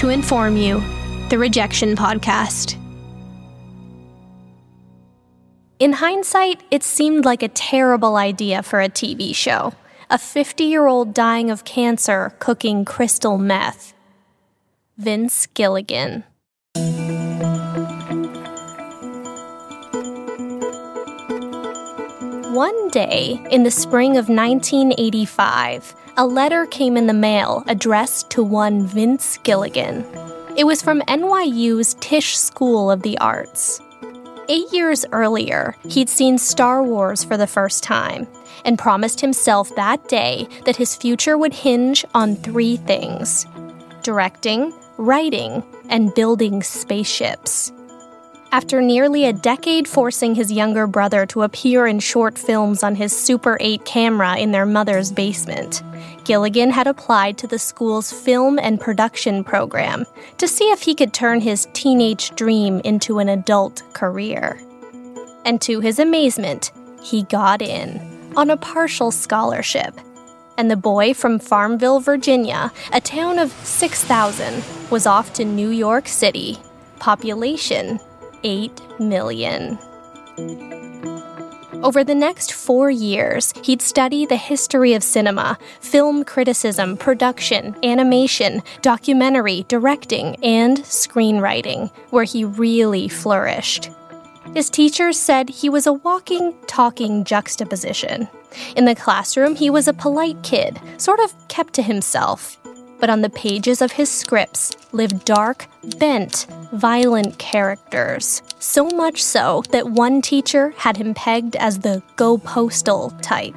To Inform You, the Rejection Podcast. In hindsight, it seemed like a terrible idea for a TV show. A 50 year old dying of cancer cooking crystal meth. Vince Gilligan. One day, in the spring of 1985, a letter came in the mail addressed to one Vince Gilligan. It was from NYU's Tisch School of the Arts. Eight years earlier, he'd seen Star Wars for the first time and promised himself that day that his future would hinge on three things directing, writing, and building spaceships. After nearly a decade forcing his younger brother to appear in short films on his Super 8 camera in their mother's basement, Gilligan had applied to the school's film and production program to see if he could turn his teenage dream into an adult career. And to his amazement, he got in on a partial scholarship. And the boy from Farmville, Virginia, a town of 6,000, was off to New York City. Population 8 million. Over the next four years, he'd study the history of cinema, film criticism, production, animation, documentary, directing, and screenwriting, where he really flourished. His teachers said he was a walking, talking juxtaposition. In the classroom, he was a polite kid, sort of kept to himself. But on the pages of his scripts lived dark, bent, violent characters. So much so that one teacher had him pegged as the go postal type.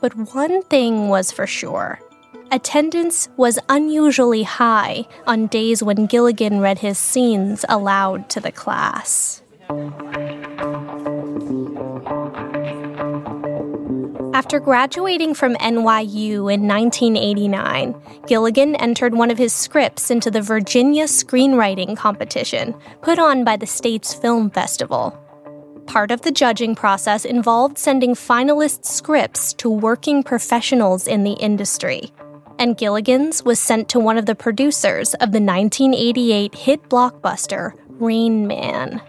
But one thing was for sure attendance was unusually high on days when Gilligan read his scenes aloud to the class. After graduating from NYU in 1989, Gilligan entered one of his scripts into the Virginia Screenwriting Competition put on by the state's film festival. Part of the judging process involved sending finalist scripts to working professionals in the industry. And Gilligan's was sent to one of the producers of the 1988 hit blockbuster Rain Man.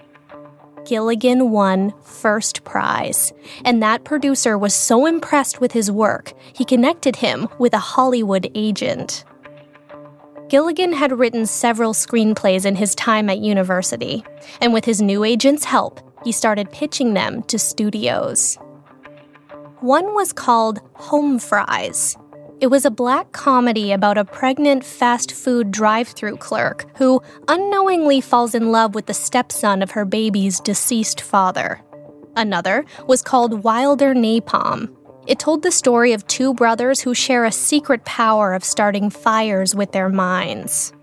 Gilligan won first prize, and that producer was so impressed with his work, he connected him with a Hollywood agent. Gilligan had written several screenplays in his time at university, and with his new agent's help, he started pitching them to studios. One was called Home Fries. It was a black comedy about a pregnant fast food drive through clerk who unknowingly falls in love with the stepson of her baby's deceased father. Another was called Wilder Napalm, it told the story of two brothers who share a secret power of starting fires with their minds.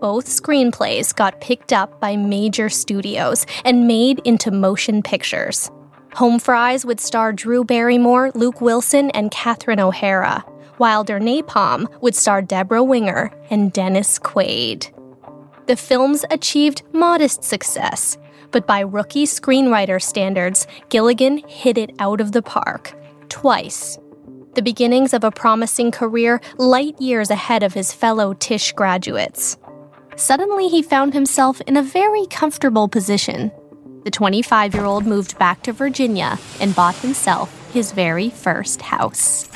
Both screenplays got picked up by major studios and made into motion pictures. Home Fries would star Drew Barrymore, Luke Wilson, and Catherine O'Hara. Wilder Napalm would star Debra Winger and Dennis Quaid. The films achieved modest success, but by rookie screenwriter standards, Gilligan hit it out of the park twice. The beginnings of a promising career light years ahead of his fellow Tisch graduates. Suddenly, he found himself in a very comfortable position. The 25 year old moved back to Virginia and bought himself his very first house.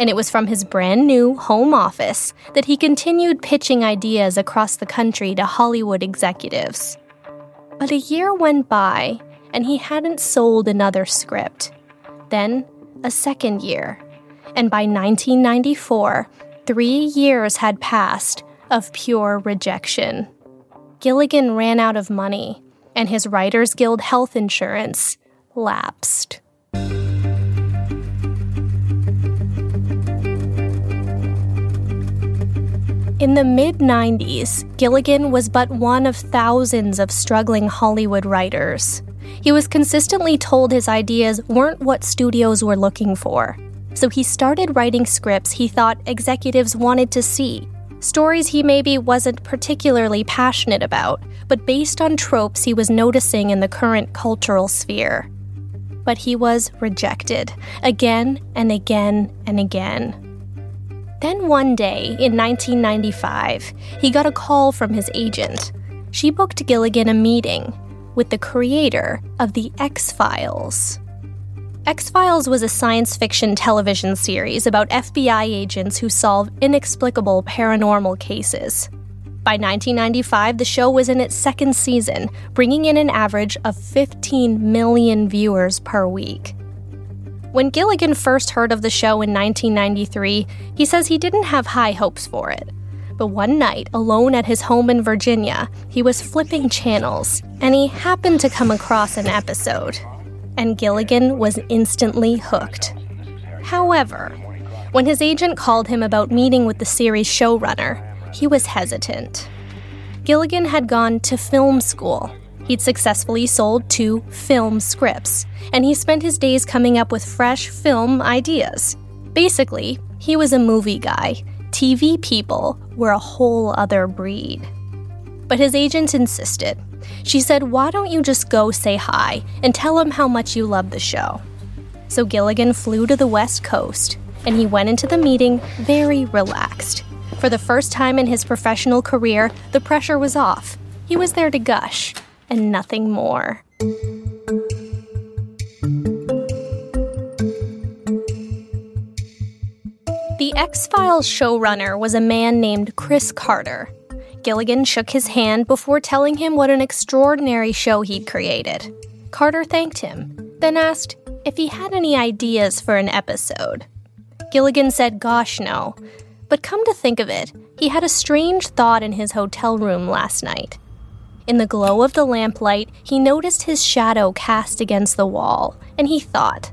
And it was from his brand new home office that he continued pitching ideas across the country to Hollywood executives. But a year went by, and he hadn't sold another script. Then a second year, and by 1994, three years had passed of pure rejection. Gilligan ran out of money, and his Writers Guild health insurance lapsed. In the mid 90s, Gilligan was but one of thousands of struggling Hollywood writers. He was consistently told his ideas weren't what studios were looking for. So he started writing scripts he thought executives wanted to see. Stories he maybe wasn't particularly passionate about, but based on tropes he was noticing in the current cultural sphere. But he was rejected, again and again and again. Then one day, in 1995, he got a call from his agent. She booked Gilligan a meeting, with the creator of The X Files. X Files was a science fiction television series about FBI agents who solve inexplicable paranormal cases. By 1995, the show was in its second season, bringing in an average of 15 million viewers per week. When Gilligan first heard of the show in 1993, he says he didn't have high hopes for it. But one night, alone at his home in Virginia, he was flipping channels and he happened to come across an episode. And Gilligan was instantly hooked. However, when his agent called him about meeting with the series showrunner, he was hesitant. Gilligan had gone to film school. He'd successfully sold two film scripts, and he spent his days coming up with fresh film ideas. Basically, he was a movie guy, TV people were a whole other breed. But his agent insisted. She said, Why don't you just go say hi and tell him how much you love the show? So Gilligan flew to the West Coast and he went into the meeting very relaxed. For the first time in his professional career, the pressure was off. He was there to gush and nothing more. The X Files showrunner was a man named Chris Carter. Gilligan shook his hand before telling him what an extraordinary show he'd created. Carter thanked him, then asked if he had any ideas for an episode. Gilligan said, Gosh, no. But come to think of it, he had a strange thought in his hotel room last night. In the glow of the lamplight, he noticed his shadow cast against the wall, and he thought,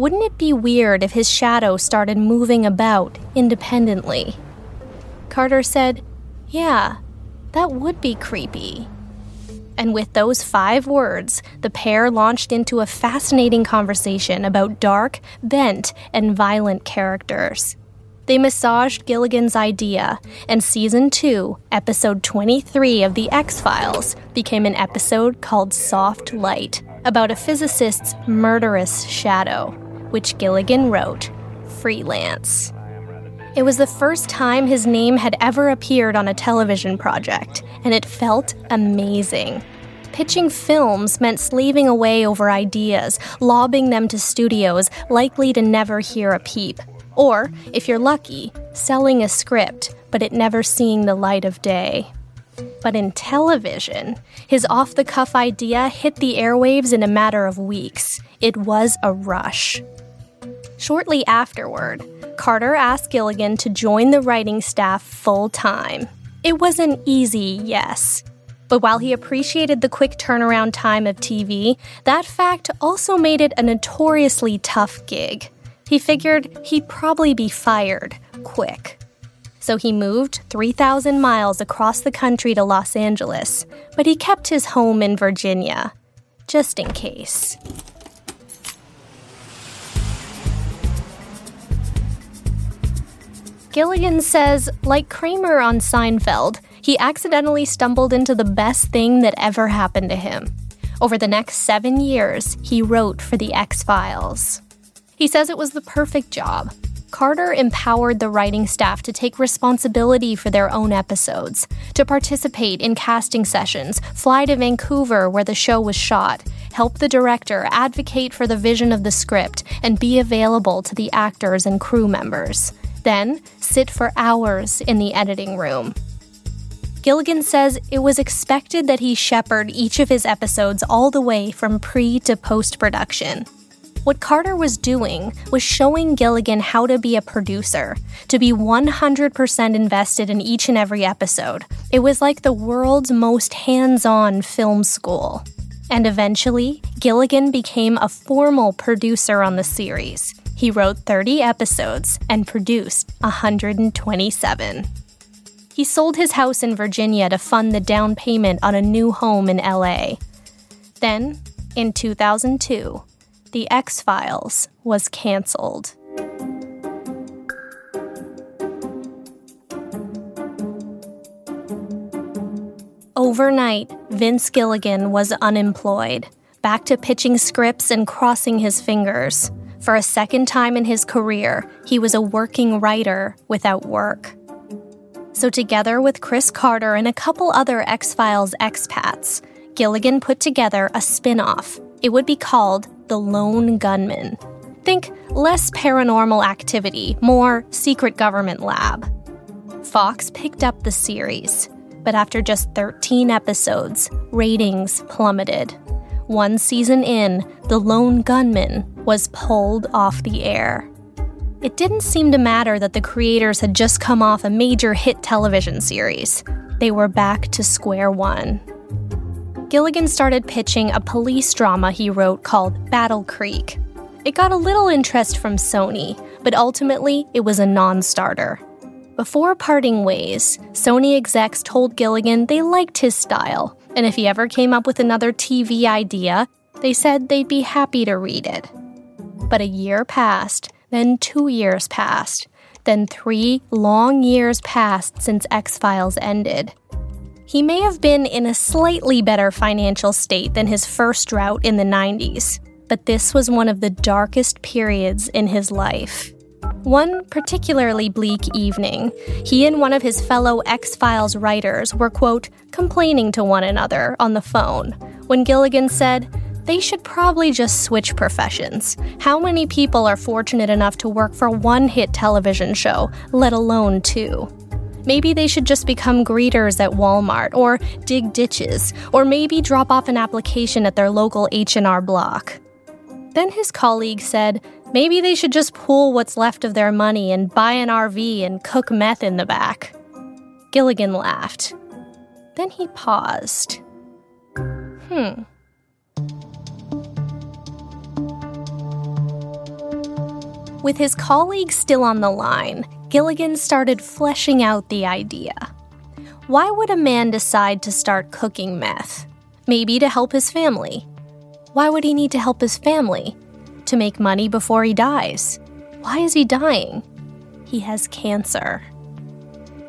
wouldn't it be weird if his shadow started moving about independently? Carter said, Yeah, that would be creepy. And with those five words, the pair launched into a fascinating conversation about dark, bent, and violent characters. They massaged Gilligan's idea, and season 2, episode 23 of The X Files, became an episode called Soft Light, about a physicist's murderous shadow which Gilligan wrote, freelance. It was the first time his name had ever appeared on a television project, and it felt amazing. pitching films meant slaving away over ideas, lobbing them to studios likely to never hear a peep. Or, if you're lucky, selling a script, but it never seeing the light of day. But in television, his off the cuff idea hit the airwaves in a matter of weeks. It was a rush. Shortly afterward, Carter asked Gilligan to join the writing staff full time. It was an easy yes. But while he appreciated the quick turnaround time of TV, that fact also made it a notoriously tough gig. He figured he'd probably be fired quick. So he moved 3,000 miles across the country to Los Angeles, but he kept his home in Virginia, just in case. Gilligan says, like Kramer on Seinfeld, he accidentally stumbled into the best thing that ever happened to him. Over the next seven years, he wrote for The X Files. He says it was the perfect job. Carter empowered the writing staff to take responsibility for their own episodes, to participate in casting sessions, fly to Vancouver where the show was shot, help the director advocate for the vision of the script, and be available to the actors and crew members then sit for hours in the editing room. Gilligan says it was expected that he shepherd each of his episodes all the way from pre to post production. What Carter was doing was showing Gilligan how to be a producer, to be 100% invested in each and every episode. It was like the world's most hands on film school. And eventually, Gilligan became a formal producer on the series. He wrote 30 episodes and produced 127. He sold his house in Virginia to fund the down payment on a new home in LA. Then, in 2002, The X Files was canceled. Overnight, Vince Gilligan was unemployed, back to pitching scripts and crossing his fingers. For a second time in his career, he was a working writer without work. So, together with Chris Carter and a couple other X Files expats, Gilligan put together a spin off. It would be called The Lone Gunmen. Think less paranormal activity, more secret government lab. Fox picked up the series, but after just 13 episodes, ratings plummeted. One season in, The Lone Gunmen was pulled off the air. It didn't seem to matter that the creators had just come off a major hit television series. They were back to square one. Gilligan started pitching a police drama he wrote called Battle Creek. It got a little interest from Sony, but ultimately it was a non starter. Before parting ways, Sony execs told Gilligan they liked his style, and if he ever came up with another TV idea, they said they'd be happy to read it. But a year passed, then two years passed, then three long years passed since X Files ended. He may have been in a slightly better financial state than his first drought in the 90s, but this was one of the darkest periods in his life. One particularly bleak evening, he and one of his fellow X Files writers were, quote, complaining to one another on the phone when Gilligan said, they should probably just switch professions. How many people are fortunate enough to work for one hit television show, let alone two? Maybe they should just become greeters at Walmart or dig ditches or maybe drop off an application at their local H&R block. Then his colleague said maybe they should just pool what's left of their money and buy an RV and cook meth in the back. Gilligan laughed. Then he paused. Hmm. With his colleague still on the line, Gilligan started fleshing out the idea. Why would a man decide to start cooking meth? Maybe to help his family. Why would he need to help his family? To make money before he dies. Why is he dying? He has cancer.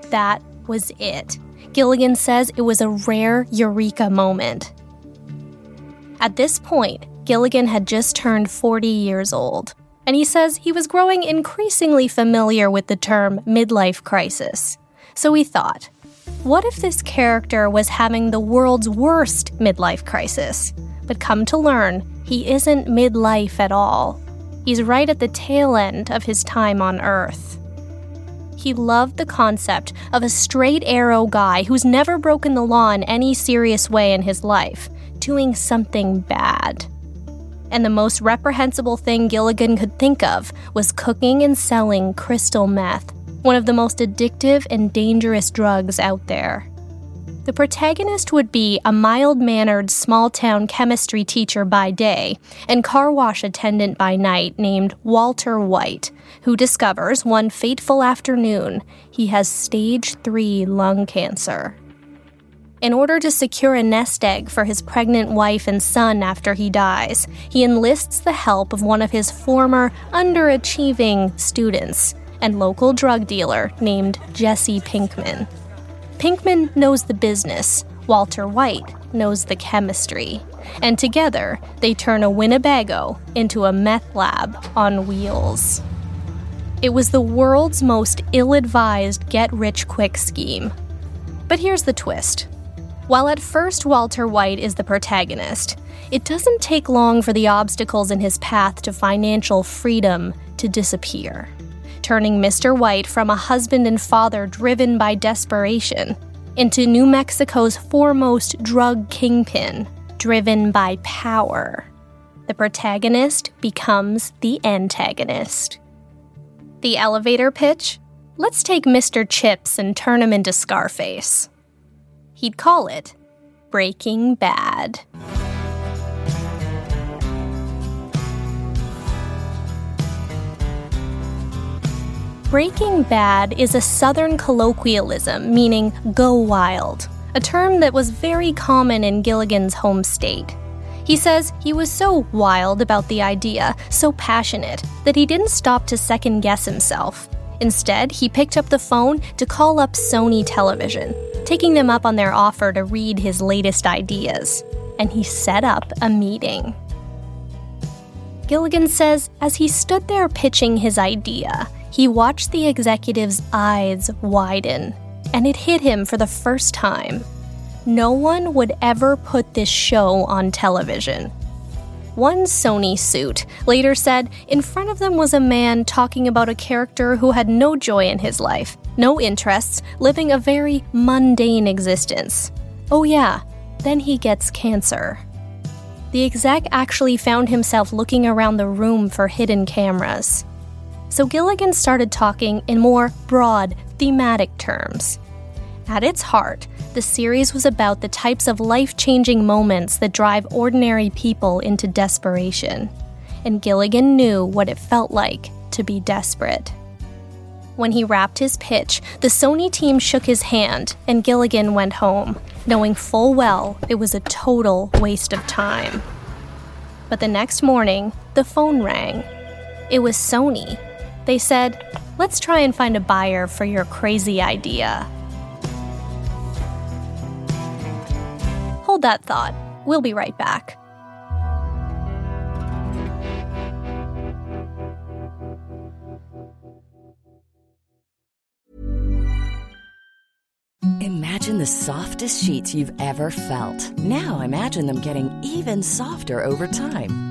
That was it. Gilligan says it was a rare eureka moment. At this point, Gilligan had just turned 40 years old, and he says he was growing increasingly familiar with the term midlife crisis. So he thought, what if this character was having the world's worst midlife crisis? But come to learn, he isn't midlife at all. He's right at the tail end of his time on Earth. He loved the concept of a straight arrow guy who's never broken the law in any serious way in his life, doing something bad. And the most reprehensible thing Gilligan could think of was cooking and selling crystal meth one of the most addictive and dangerous drugs out there. The protagonist would be a mild mannered small town chemistry teacher by day and car wash attendant by night named Walter White, who discovers one fateful afternoon he has stage 3 lung cancer. In order to secure a nest egg for his pregnant wife and son after he dies, he enlists the help of one of his former underachieving students, and local drug dealer named Jesse Pinkman. Pinkman knows the business, Walter White knows the chemistry, and together they turn a Winnebago into a meth lab on wheels. It was the world's most ill advised get rich quick scheme. But here's the twist. While at first Walter White is the protagonist, it doesn't take long for the obstacles in his path to financial freedom to disappear turning Mr. White from a husband and father driven by desperation into New Mexico's foremost drug kingpin, driven by power. The protagonist becomes the antagonist. The elevator pitch? Let's take Mr. Chips and turn him into Scarface. He'd call it Breaking Bad. Breaking Bad is a Southern colloquialism meaning go wild, a term that was very common in Gilligan's home state. He says he was so wild about the idea, so passionate, that he didn't stop to second guess himself. Instead, he picked up the phone to call up Sony Television, taking them up on their offer to read his latest ideas. And he set up a meeting. Gilligan says as he stood there pitching his idea, he watched the executive's eyes widen, and it hit him for the first time. No one would ever put this show on television. One Sony suit later said in front of them was a man talking about a character who had no joy in his life, no interests, living a very mundane existence. Oh, yeah, then he gets cancer. The exec actually found himself looking around the room for hidden cameras so Gilligan started talking in more broad, thematic terms. At its heart, the series was about the types of life changing moments that drive ordinary people into desperation. And Gilligan knew what it felt like to be desperate. When he wrapped his pitch, the Sony team shook his hand, and Gilligan went home, knowing full well it was a total waste of time. But the next morning, the phone rang. It was Sony, they said, let's try and find a buyer for your crazy idea. Hold that thought. We'll be right back. Imagine the softest sheets you've ever felt. Now imagine them getting even softer over time.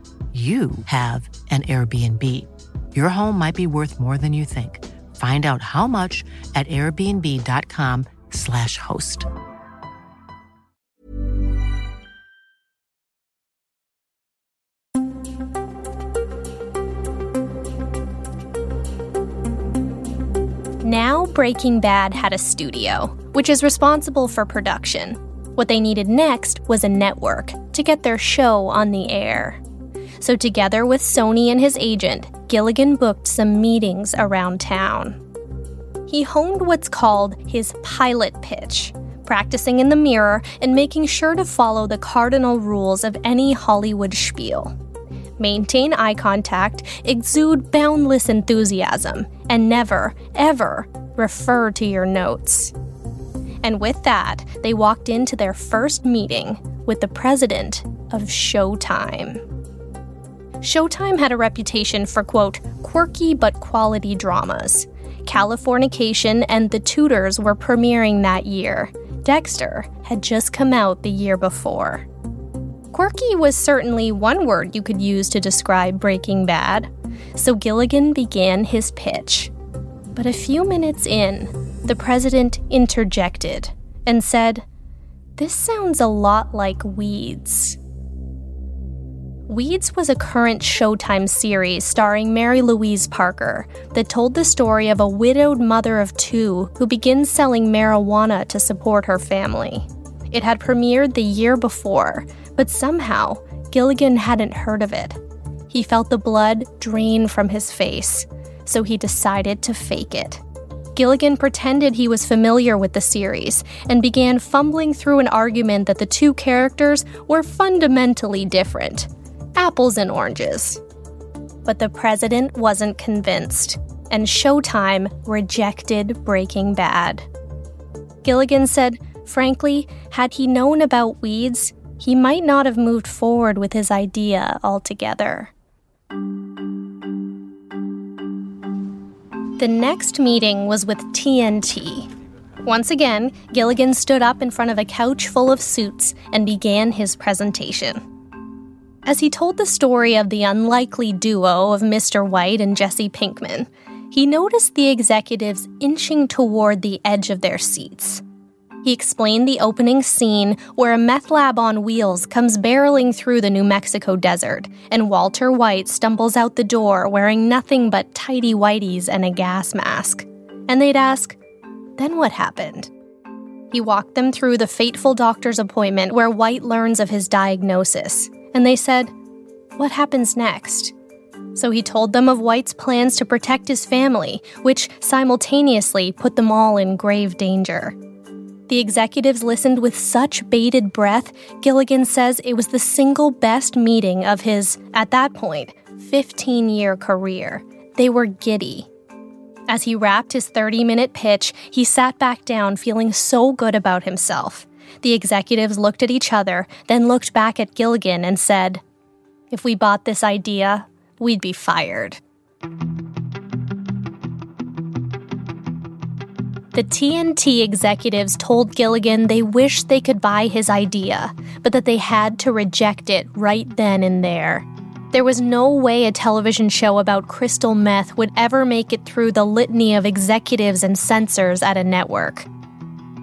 you have an Airbnb. Your home might be worth more than you think. Find out how much at airbnb.com/slash host. Now, Breaking Bad had a studio, which is responsible for production. What they needed next was a network to get their show on the air. So, together with Sony and his agent, Gilligan booked some meetings around town. He honed what's called his pilot pitch, practicing in the mirror and making sure to follow the cardinal rules of any Hollywood spiel. Maintain eye contact, exude boundless enthusiasm, and never, ever refer to your notes. And with that, they walked into their first meeting with the president of Showtime. Showtime had a reputation for, quote, quirky but quality dramas. Californication and The Tudors were premiering that year. Dexter had just come out the year before. Quirky was certainly one word you could use to describe Breaking Bad, so Gilligan began his pitch. But a few minutes in, the president interjected and said, This sounds a lot like weeds. Weeds was a current Showtime series starring Mary Louise Parker that told the story of a widowed mother of two who begins selling marijuana to support her family. It had premiered the year before, but somehow Gilligan hadn't heard of it. He felt the blood drain from his face, so he decided to fake it. Gilligan pretended he was familiar with the series and began fumbling through an argument that the two characters were fundamentally different apples and oranges. But the president wasn't convinced, and Showtime rejected Breaking Bad. Gilligan said, frankly, had he known about weeds, he might not have moved forward with his idea altogether. The next meeting was with TNT. Once again, Gilligan stood up in front of a couch full of suits and began his presentation. As he told the story of the unlikely duo of Mr. White and Jesse Pinkman, he noticed the executives inching toward the edge of their seats. He explained the opening scene where a meth lab on wheels comes barreling through the New Mexico desert, and Walter White stumbles out the door wearing nothing but tidy whities and a gas mask. And they'd ask, Then what happened? He walked them through the fateful doctor's appointment where White learns of his diagnosis and they said, What happens next? So he told them of White's plans to protect his family, which simultaneously put them all in grave danger. The executives listened with such bated breath, Gilligan says it was the single best meeting of his, at that point, 15 year career. They were giddy. As he wrapped his 30 minute pitch, he sat back down feeling so good about himself. The executives looked at each other, then looked back at Gilligan and said, If we bought this idea, we'd be fired. The TNT executives told Gilligan they wished they could buy his idea, but that they had to reject it right then and there. There was no way a television show about crystal meth would ever make it through the litany of executives and censors at a network.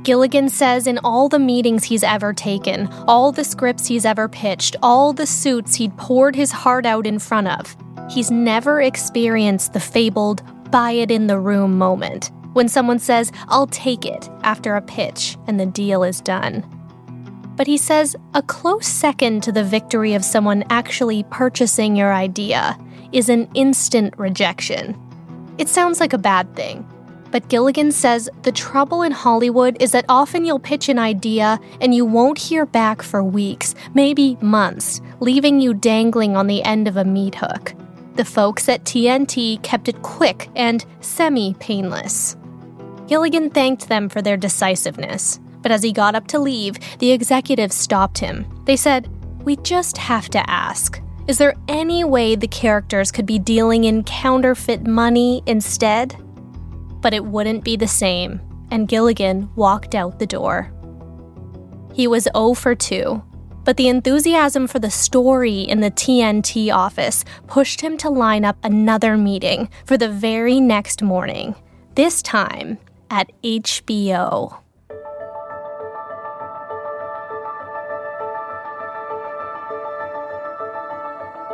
Gilligan says in all the meetings he's ever taken, all the scripts he's ever pitched, all the suits he'd poured his heart out in front of, he's never experienced the fabled buy it in the room moment. when someone says, I'll take it after a pitch and the deal is done. But he says a close second to the victory of someone actually purchasing your idea is an instant rejection. It sounds like a bad thing, but Gilligan says the trouble in Hollywood is that often you'll pitch an idea and you won't hear back for weeks, maybe months, leaving you dangling on the end of a meat hook. The folks at TNT kept it quick and semi painless. Gilligan thanked them for their decisiveness, but as he got up to leave, the executives stopped him. They said, We just have to ask is there any way the characters could be dealing in counterfeit money instead? But it wouldn't be the same, and Gilligan walked out the door. He was 0 for 2, but the enthusiasm for the story in the TNT office pushed him to line up another meeting for the very next morning, this time at HBO.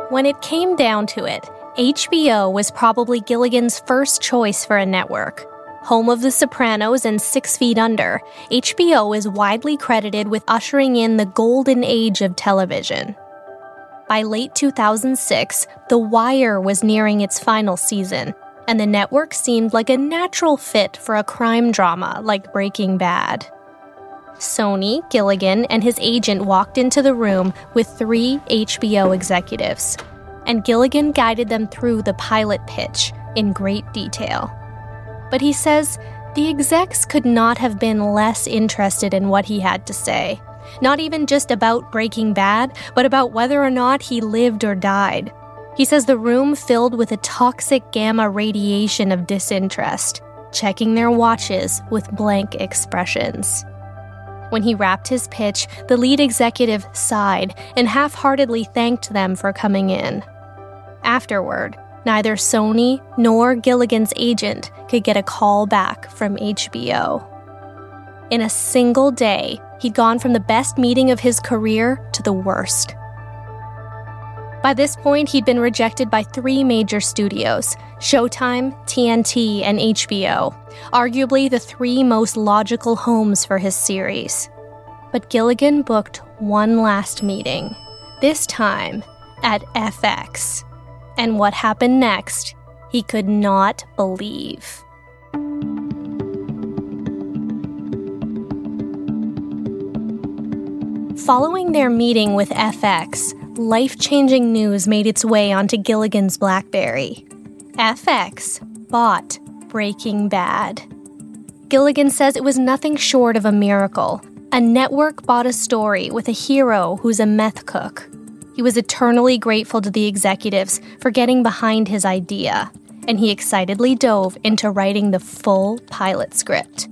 When it came down to it, HBO was probably Gilligan's first choice for a network. Home of The Sopranos and Six Feet Under, HBO is widely credited with ushering in the golden age of television. By late 2006, The Wire was nearing its final season, and the network seemed like a natural fit for a crime drama like Breaking Bad. Sony, Gilligan, and his agent walked into the room with three HBO executives, and Gilligan guided them through the pilot pitch in great detail. But he says the execs could not have been less interested in what he had to say. Not even just about Breaking Bad, but about whether or not he lived or died. He says the room filled with a toxic gamma radiation of disinterest, checking their watches with blank expressions. When he wrapped his pitch, the lead executive sighed and half heartedly thanked them for coming in. Afterward, neither Sony nor Gilligan's agent could get a call back from HBO. In a single day, he'd gone from the best meeting of his career to the worst. By this point, he'd been rejected by three major studios Showtime, TNT, and HBO, arguably the three most logical homes for his series. But Gilligan booked one last meeting, this time at FX. And what happened next, he could not believe. Following their meeting with FX, life changing news made its way onto Gilligan's Blackberry. FX bought Breaking Bad. Gilligan says it was nothing short of a miracle. A network bought a story with a hero who's a meth cook. He was eternally grateful to the executives for getting behind his idea, and he excitedly dove into writing the full pilot script.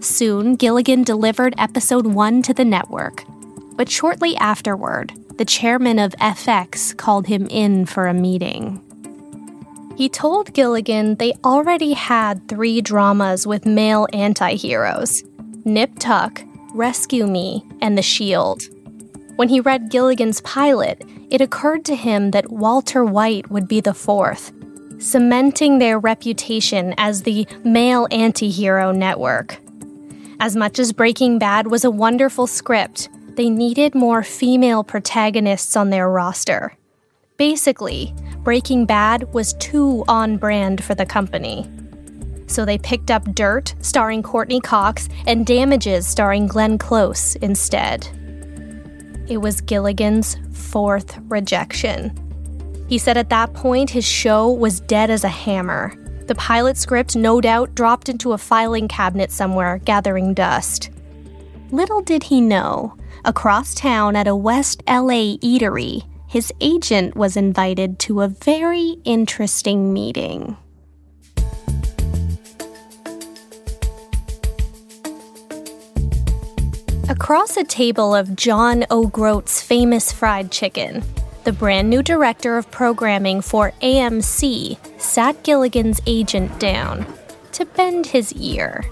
Soon, Gilligan delivered episode one to the network, but shortly afterward, the chairman of FX called him in for a meeting. He told Gilligan they already had three dramas with male anti heroes Nip Tuck, Rescue Me, and The Shield. When he read Gilligan's pilot, it occurred to him that Walter White would be the fourth, cementing their reputation as the male anti hero network. As much as Breaking Bad was a wonderful script, they needed more female protagonists on their roster. Basically, Breaking Bad was too on brand for the company. So they picked up Dirt, starring Courteney Cox, and Damages, starring Glenn Close, instead. It was Gilligan's fourth rejection. He said at that point his show was dead as a hammer. The pilot script, no doubt, dropped into a filing cabinet somewhere, gathering dust. Little did he know, across town at a West LA eatery, his agent was invited to a very interesting meeting. Across a table of John O'Groat's famous fried chicken, the brand new director of programming for AMC sat Gilligan's agent down to bend his ear.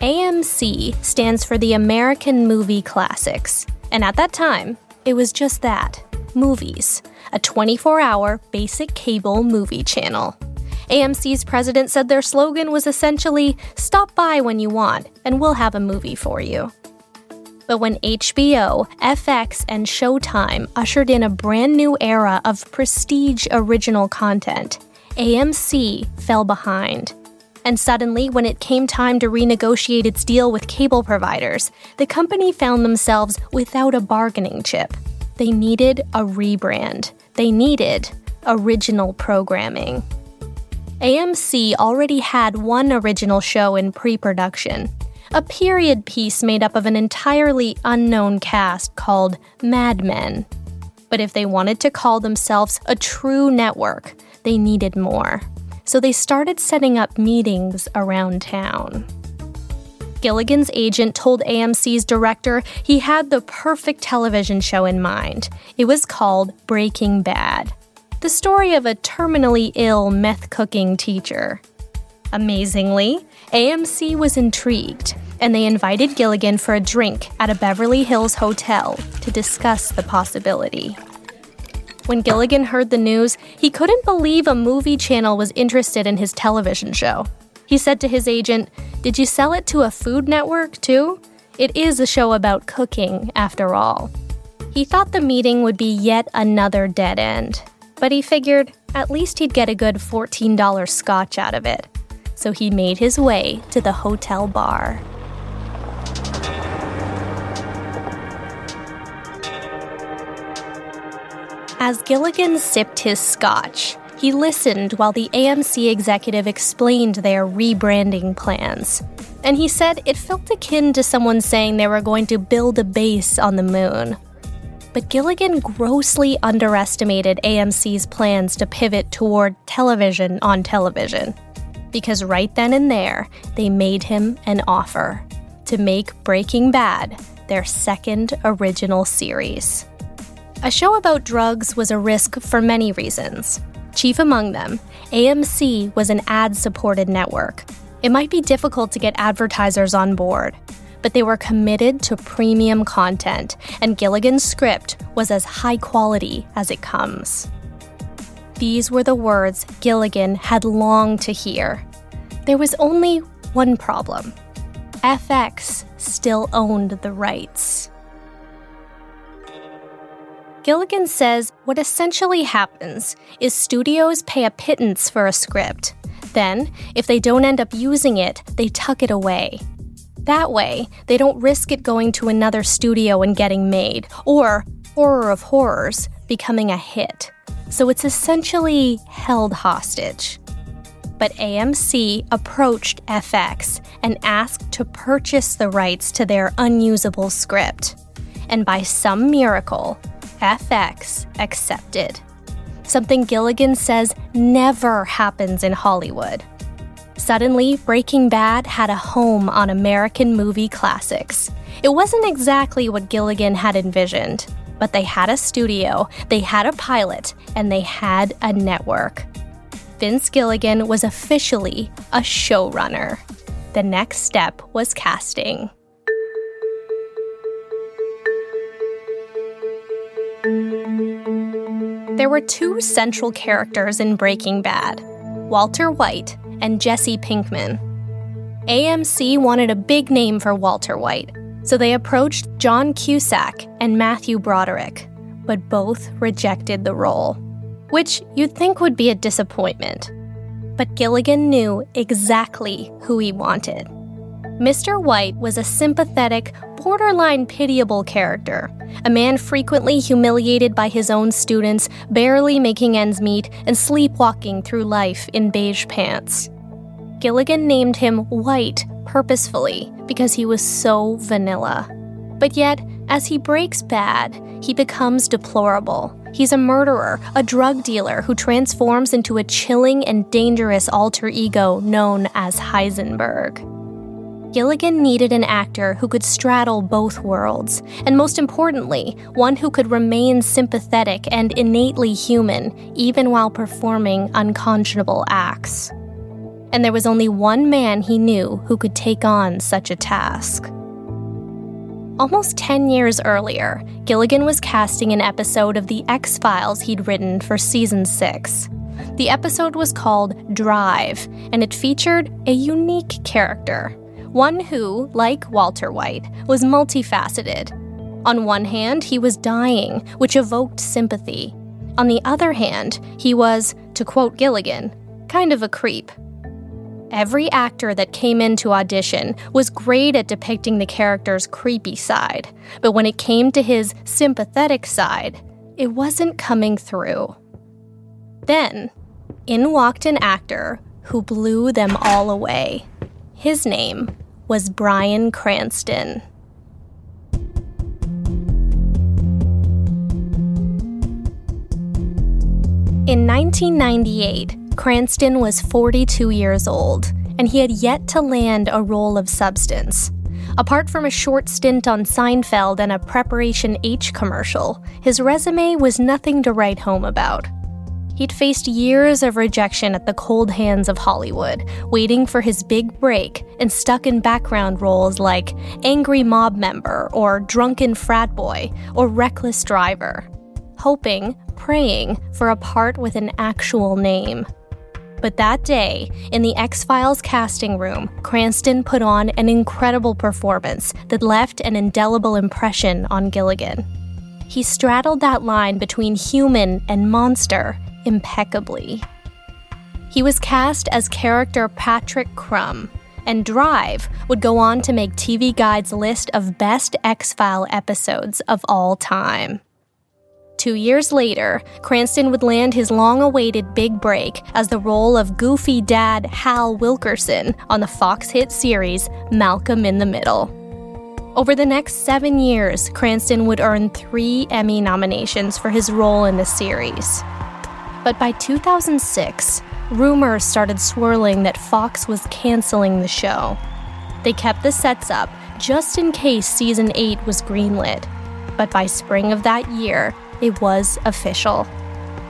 AMC stands for the American Movie Classics, and at that time, it was just that movies, a 24 hour basic cable movie channel. AMC's president said their slogan was essentially stop by when you want, and we'll have a movie for you. But when HBO, FX, and Showtime ushered in a brand new era of prestige original content, AMC fell behind. And suddenly, when it came time to renegotiate its deal with cable providers, the company found themselves without a bargaining chip. They needed a rebrand. They needed original programming. AMC already had one original show in pre production, a period piece made up of an entirely unknown cast called Mad Men. But if they wanted to call themselves a true network, they needed more. So they started setting up meetings around town. Gilligan's agent told AMC's director he had the perfect television show in mind. It was called Breaking Bad, the story of a terminally ill meth cooking teacher. Amazingly, AMC was intrigued, and they invited Gilligan for a drink at a Beverly Hills hotel to discuss the possibility. When Gilligan heard the news, he couldn't believe a movie channel was interested in his television show. He said to his agent, Did you sell it to a food network too? It is a show about cooking, after all. He thought the meeting would be yet another dead end, but he figured at least he'd get a good $14 scotch out of it so he made his way to the hotel bar. As Gilligan sipped his scotch, he listened while the AMC executive explained their rebranding plans. And he said it felt akin to someone saying they were going to build a base on the moon. But Gilligan grossly underestimated AMC's plans to pivot toward television on television because right then and there, they made him an offer to make Breaking Bad their second original series. A show about drugs was a risk for many reasons. Chief among them, AMC was an ad supported network. It might be difficult to get advertisers on board, but they were committed to premium content, and Gilligan's script was as high quality as it comes. These were the words Gilligan had longed to hear. There was only one problem FX still owned the rights. Gilligan says what essentially happens is studios pay a pittance for a script. Then, if they don't end up using it, they tuck it away. That way, they don't risk it going to another studio and getting made, or, horror of horrors, becoming a hit so it's essentially held hostage. But AMC approached FX and asked to purchase the rights to their unusable script. And by some miracle, FX accepted. Something Gilligan says never happens in Hollywood. Suddenly, Breaking Bad had a home on American movie classics. It wasn't exactly what Gilligan had envisioned, but they had a studio, they had a pilot, and they had a network. Vince Gilligan was officially a showrunner. The next step was casting. There were two central characters in Breaking Bad Walter White and Jesse Pinkman. AMC wanted a big name for Walter White, so they approached John Cusack and Matthew Broderick, but both rejected the role, which you'd think would be a disappointment. But Gilligan knew exactly who he wanted. Mr. White was a sympathetic, borderline pitiable character, a man frequently humiliated by his own students, barely making ends meet, and sleepwalking through life in beige pants. Gilligan named him White purposefully because he was so vanilla. But yet, as he breaks bad, he becomes deplorable. He's a murderer, a drug dealer who transforms into a chilling and dangerous alter ego known as Heisenberg. Gilligan needed an actor who could straddle both worlds, and most importantly, one who could remain sympathetic and innately human even while performing unconscionable acts and there was only one man he knew who could take on such a task. Almost 10 years earlier, Gilligan was casting an episode of The X Files he'd written for season 6. The episode was called Drive, and it featured a unique character. One who, like Walter White, was multifaceted. On one hand, he was dying, which evoked sympathy. On the other hand, he was, to quote Gilligan, kind of a creep. Every actor that came in to audition was great at depicting the character's creepy side, but when it came to his sympathetic side, it wasn't coming through. Then, in walked an actor who blew them all away. His name was Bryan Cranston. In 1998, Cranston was 42 years old, and he had yet to land a role of substance. Apart from a short stint on Seinfeld and a Preparation H commercial, his resume was nothing to write home about. He'd faced years of rejection at the cold hands of Hollywood, waiting for his big break and stuck in background roles like angry mob member or drunken frat boy or reckless driver, hoping, praying for a part with an actual name. But that day, in the X Files casting room, Cranston put on an incredible performance that left an indelible impression on Gilligan. He straddled that line between human and monster impeccably. He was cast as character Patrick Crump, and Drive would go on to make TV Guide's list of best X File episodes of all time. Two years later, Cranston would land his long awaited big break as the role of goofy dad Hal Wilkerson on the Fox hit series Malcolm in the Middle. Over the next seven years, Cranston would earn three Emmy nominations for his role in the series. But by 2006, rumors started swirling that Fox was canceling the show. They kept the sets up just in case season 8 was greenlit. But by spring of that year, it was official.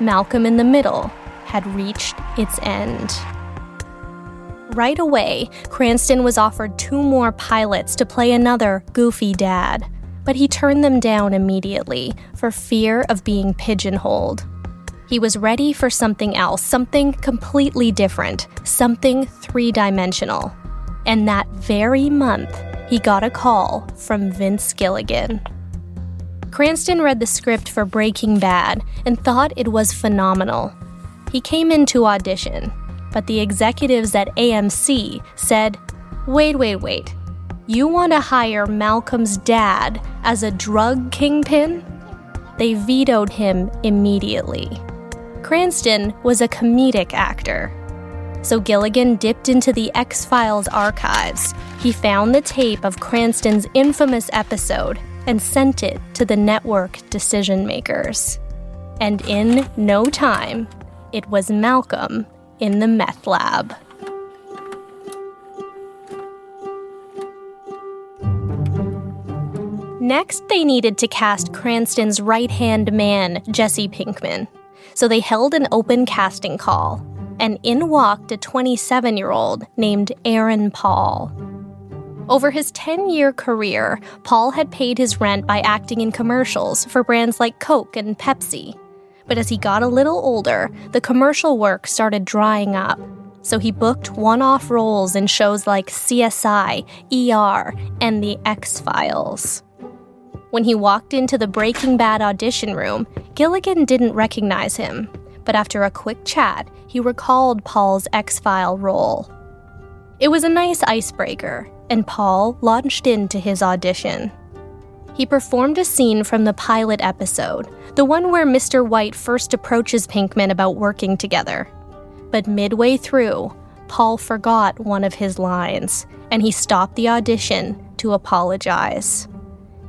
Malcolm in the Middle had reached its end. Right away, Cranston was offered two more pilots to play another goofy dad, but he turned them down immediately for fear of being pigeonholed. He was ready for something else, something completely different, something three dimensional. And that very month, he got a call from Vince Gilligan. Cranston read the script for Breaking Bad and thought it was phenomenal. He came in to audition, but the executives at AMC said, Wait, wait, wait. You want to hire Malcolm's dad as a drug kingpin? They vetoed him immediately. Cranston was a comedic actor. So Gilligan dipped into the X Files archives. He found the tape of Cranston's infamous episode and sent it to the network decision makers. And in no time, it was Malcolm in the meth lab. Next, they needed to cast Cranston's right hand man, Jesse Pinkman. So they held an open casting call, and in walked a 27 year old named Aaron Paul. Over his 10 year career, Paul had paid his rent by acting in commercials for brands like Coke and Pepsi. But as he got a little older, the commercial work started drying up. So he booked one off roles in shows like CSI, ER, and The X Files. When he walked into the Breaking Bad audition room, Gilligan didn't recognize him, but after a quick chat, he recalled Paul's X File role. It was a nice icebreaker, and Paul launched into his audition. He performed a scene from the pilot episode, the one where Mr. White first approaches Pinkman about working together. But midway through, Paul forgot one of his lines, and he stopped the audition to apologize.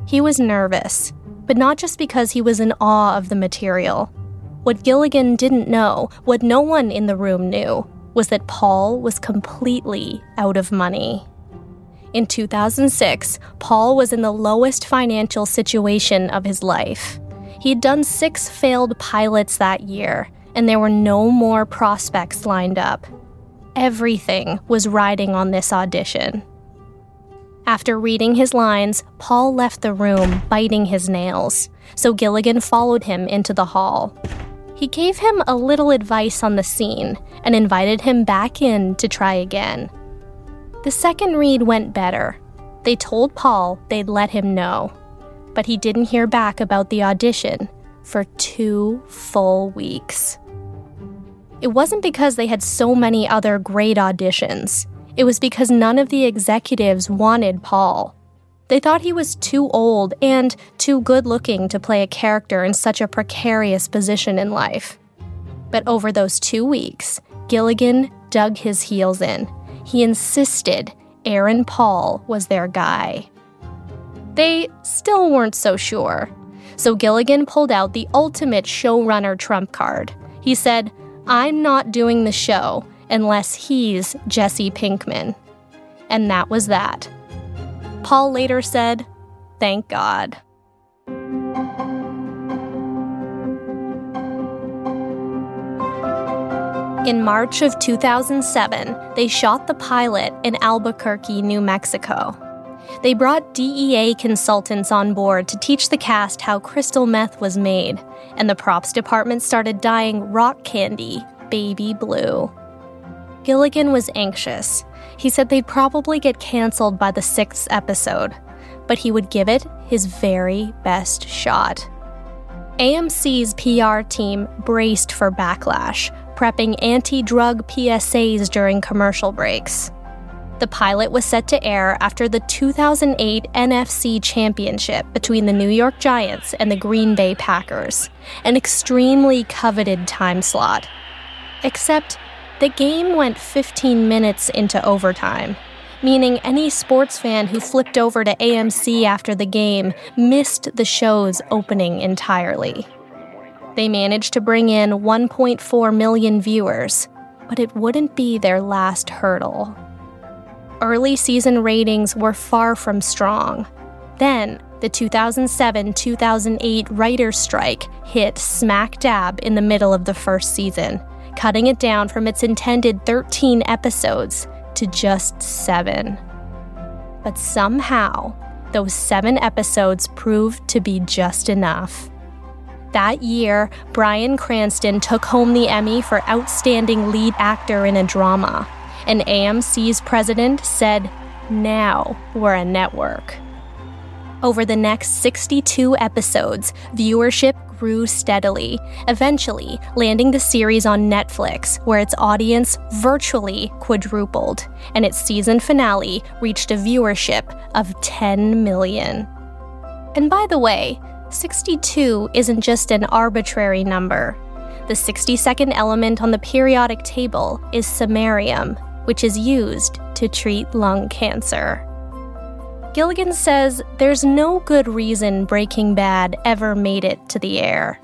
He was nervous, but not just because he was in awe of the material. What Gilligan didn't know, what no one in the room knew, was that Paul was completely out of money. In 2006, Paul was in the lowest financial situation of his life. He'd done six failed pilots that year, and there were no more prospects lined up. Everything was riding on this audition. After reading his lines, Paul left the room, biting his nails, so Gilligan followed him into the hall. He gave him a little advice on the scene and invited him back in to try again. The second read went better. They told Paul they'd let him know, but he didn't hear back about the audition for two full weeks. It wasn't because they had so many other great auditions. It was because none of the executives wanted Paul. They thought he was too old and too good looking to play a character in such a precarious position in life. But over those two weeks, Gilligan dug his heels in. He insisted Aaron Paul was their guy. They still weren't so sure. So Gilligan pulled out the ultimate showrunner trump card. He said, I'm not doing the show unless he's Jesse Pinkman. And that was that. Paul later said, Thank God. In March of 2007, they shot the pilot in Albuquerque, New Mexico. They brought DEA consultants on board to teach the cast how crystal meth was made, and the props department started dyeing rock candy baby blue. Gilligan was anxious. He said they'd probably get canceled by the sixth episode, but he would give it his very best shot. AMC's PR team braced for backlash, prepping anti drug PSAs during commercial breaks. The pilot was set to air after the 2008 NFC Championship between the New York Giants and the Green Bay Packers, an extremely coveted time slot. Except the game went 15 minutes into overtime, meaning any sports fan who flipped over to AMC after the game missed the show's opening entirely. They managed to bring in 1.4 million viewers, but it wouldn't be their last hurdle. Early season ratings were far from strong. Then, the 2007 2008 writer's strike hit smack dab in the middle of the first season, cutting it down from its intended 13 episodes to just seven. But somehow, those seven episodes proved to be just enough. That year, Bryan Cranston took home the Emmy for Outstanding Lead Actor in a Drama, and AMC's president said, Now we're a network. Over the next 62 episodes, viewership grew steadily, eventually landing the series on Netflix, where its audience virtually quadrupled, and its season finale reached a viewership of 10 million. And by the way, 62 isn't just an arbitrary number. The 62nd element on the periodic table is samarium, which is used to treat lung cancer. Gilligan says there's no good reason Breaking Bad ever made it to the air.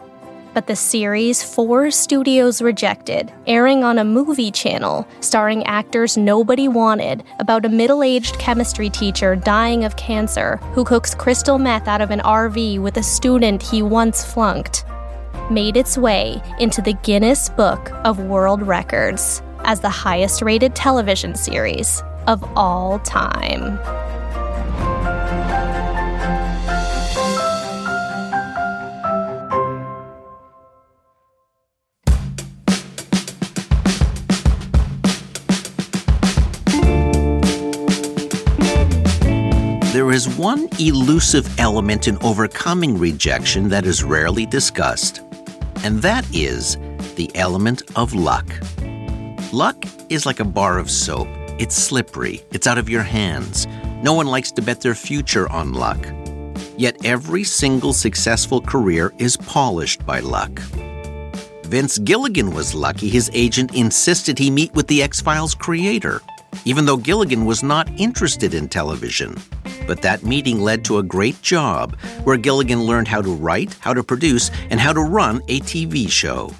But the series four studios rejected, airing on a movie channel starring actors nobody wanted about a middle aged chemistry teacher dying of cancer who cooks crystal meth out of an RV with a student he once flunked, made its way into the Guinness Book of World Records as the highest rated television series of all time. Is one elusive element in overcoming rejection that is rarely discussed, and that is the element of luck. Luck is like a bar of soap. It's slippery, it's out of your hands. No one likes to bet their future on luck. Yet every single successful career is polished by luck. Vince Gilligan was lucky his agent insisted he meet with the X Files creator, even though Gilligan was not interested in television. But that meeting led to a great job where Gilligan learned how to write, how to produce, and how to run a TV show.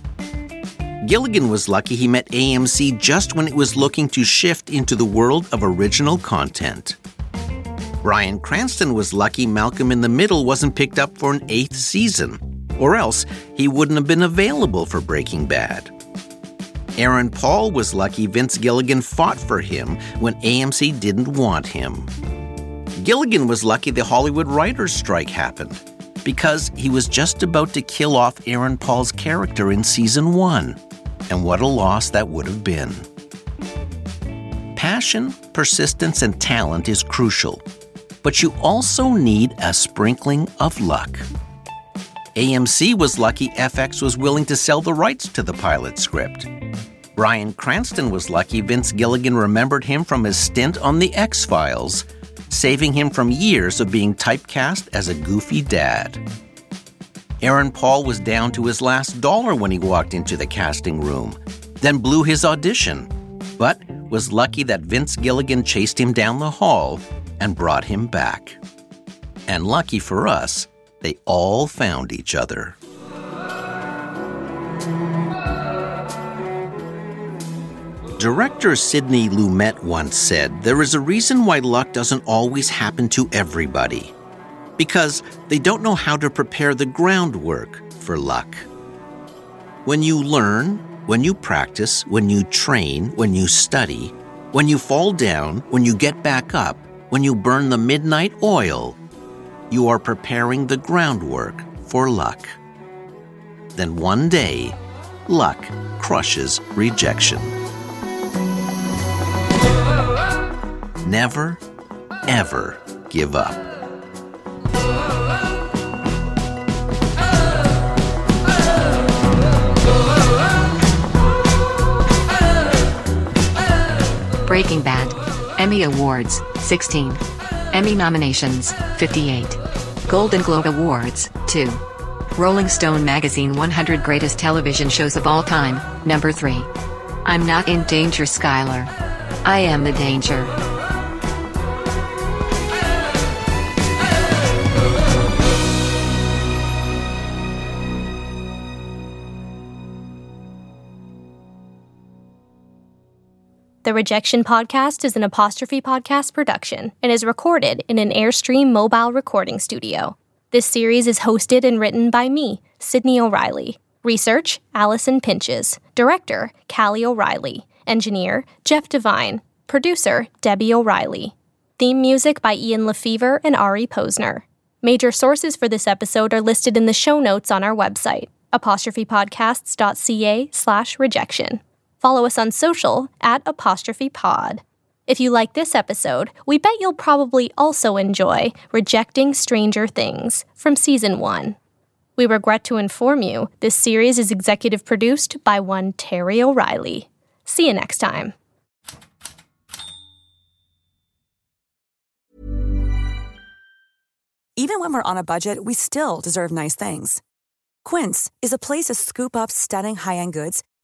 Gilligan was lucky he met AMC just when it was looking to shift into the world of original content. Bryan Cranston was lucky Malcolm in the Middle wasn't picked up for an eighth season, or else he wouldn't have been available for Breaking Bad. Aaron Paul was lucky Vince Gilligan fought for him when AMC didn't want him. Gilligan was lucky the Hollywood writers' strike happened. because he was just about to kill off Aaron Paul's character in season one. And what a loss that would have been. Passion, persistence, and talent is crucial, but you also need a sprinkling of luck. AMC was lucky FX was willing to sell the rights to the pilot script. Bryan Cranston was lucky Vince Gilligan remembered him from his stint on The X Files, saving him from years of being typecast as a goofy dad. Aaron Paul was down to his last dollar when he walked into the casting room, then blew his audition, but was lucky that Vince Gilligan chased him down the hall and brought him back. And lucky for us, they all found each other. Director Sidney Lumet once said there is a reason why luck doesn't always happen to everybody. Because they don't know how to prepare the groundwork for luck. When you learn, when you practice, when you train, when you study, when you fall down, when you get back up, when you burn the midnight oil, you are preparing the groundwork for luck. Then one day, luck crushes rejection. Never, ever give up. Breaking Bad. Emmy Awards, 16. Emmy nominations, 58. Golden Globe Awards, 2. Rolling Stone Magazine 100 Greatest Television Shows of All Time, number 3. I'm not in danger, Skylar. I am the danger. The Rejection Podcast is an apostrophe podcast production and is recorded in an Airstream mobile recording studio. This series is hosted and written by me, Sydney O'Reilly. Research, Allison Pinches. Director, Callie O'Reilly. Engineer, Jeff Devine. Producer, Debbie O'Reilly. Theme music by Ian LeFeuvre and Ari Posner. Major sources for this episode are listed in the show notes on our website, apostrophepodcasts.ca slash rejection. Follow us on social at apostrophe pod. If you like this episode, we bet you'll probably also enjoy Rejecting Stranger Things from season one. We regret to inform you this series is executive produced by one Terry O'Reilly. See you next time. Even when we're on a budget, we still deserve nice things. Quince is a place to scoop up stunning high end goods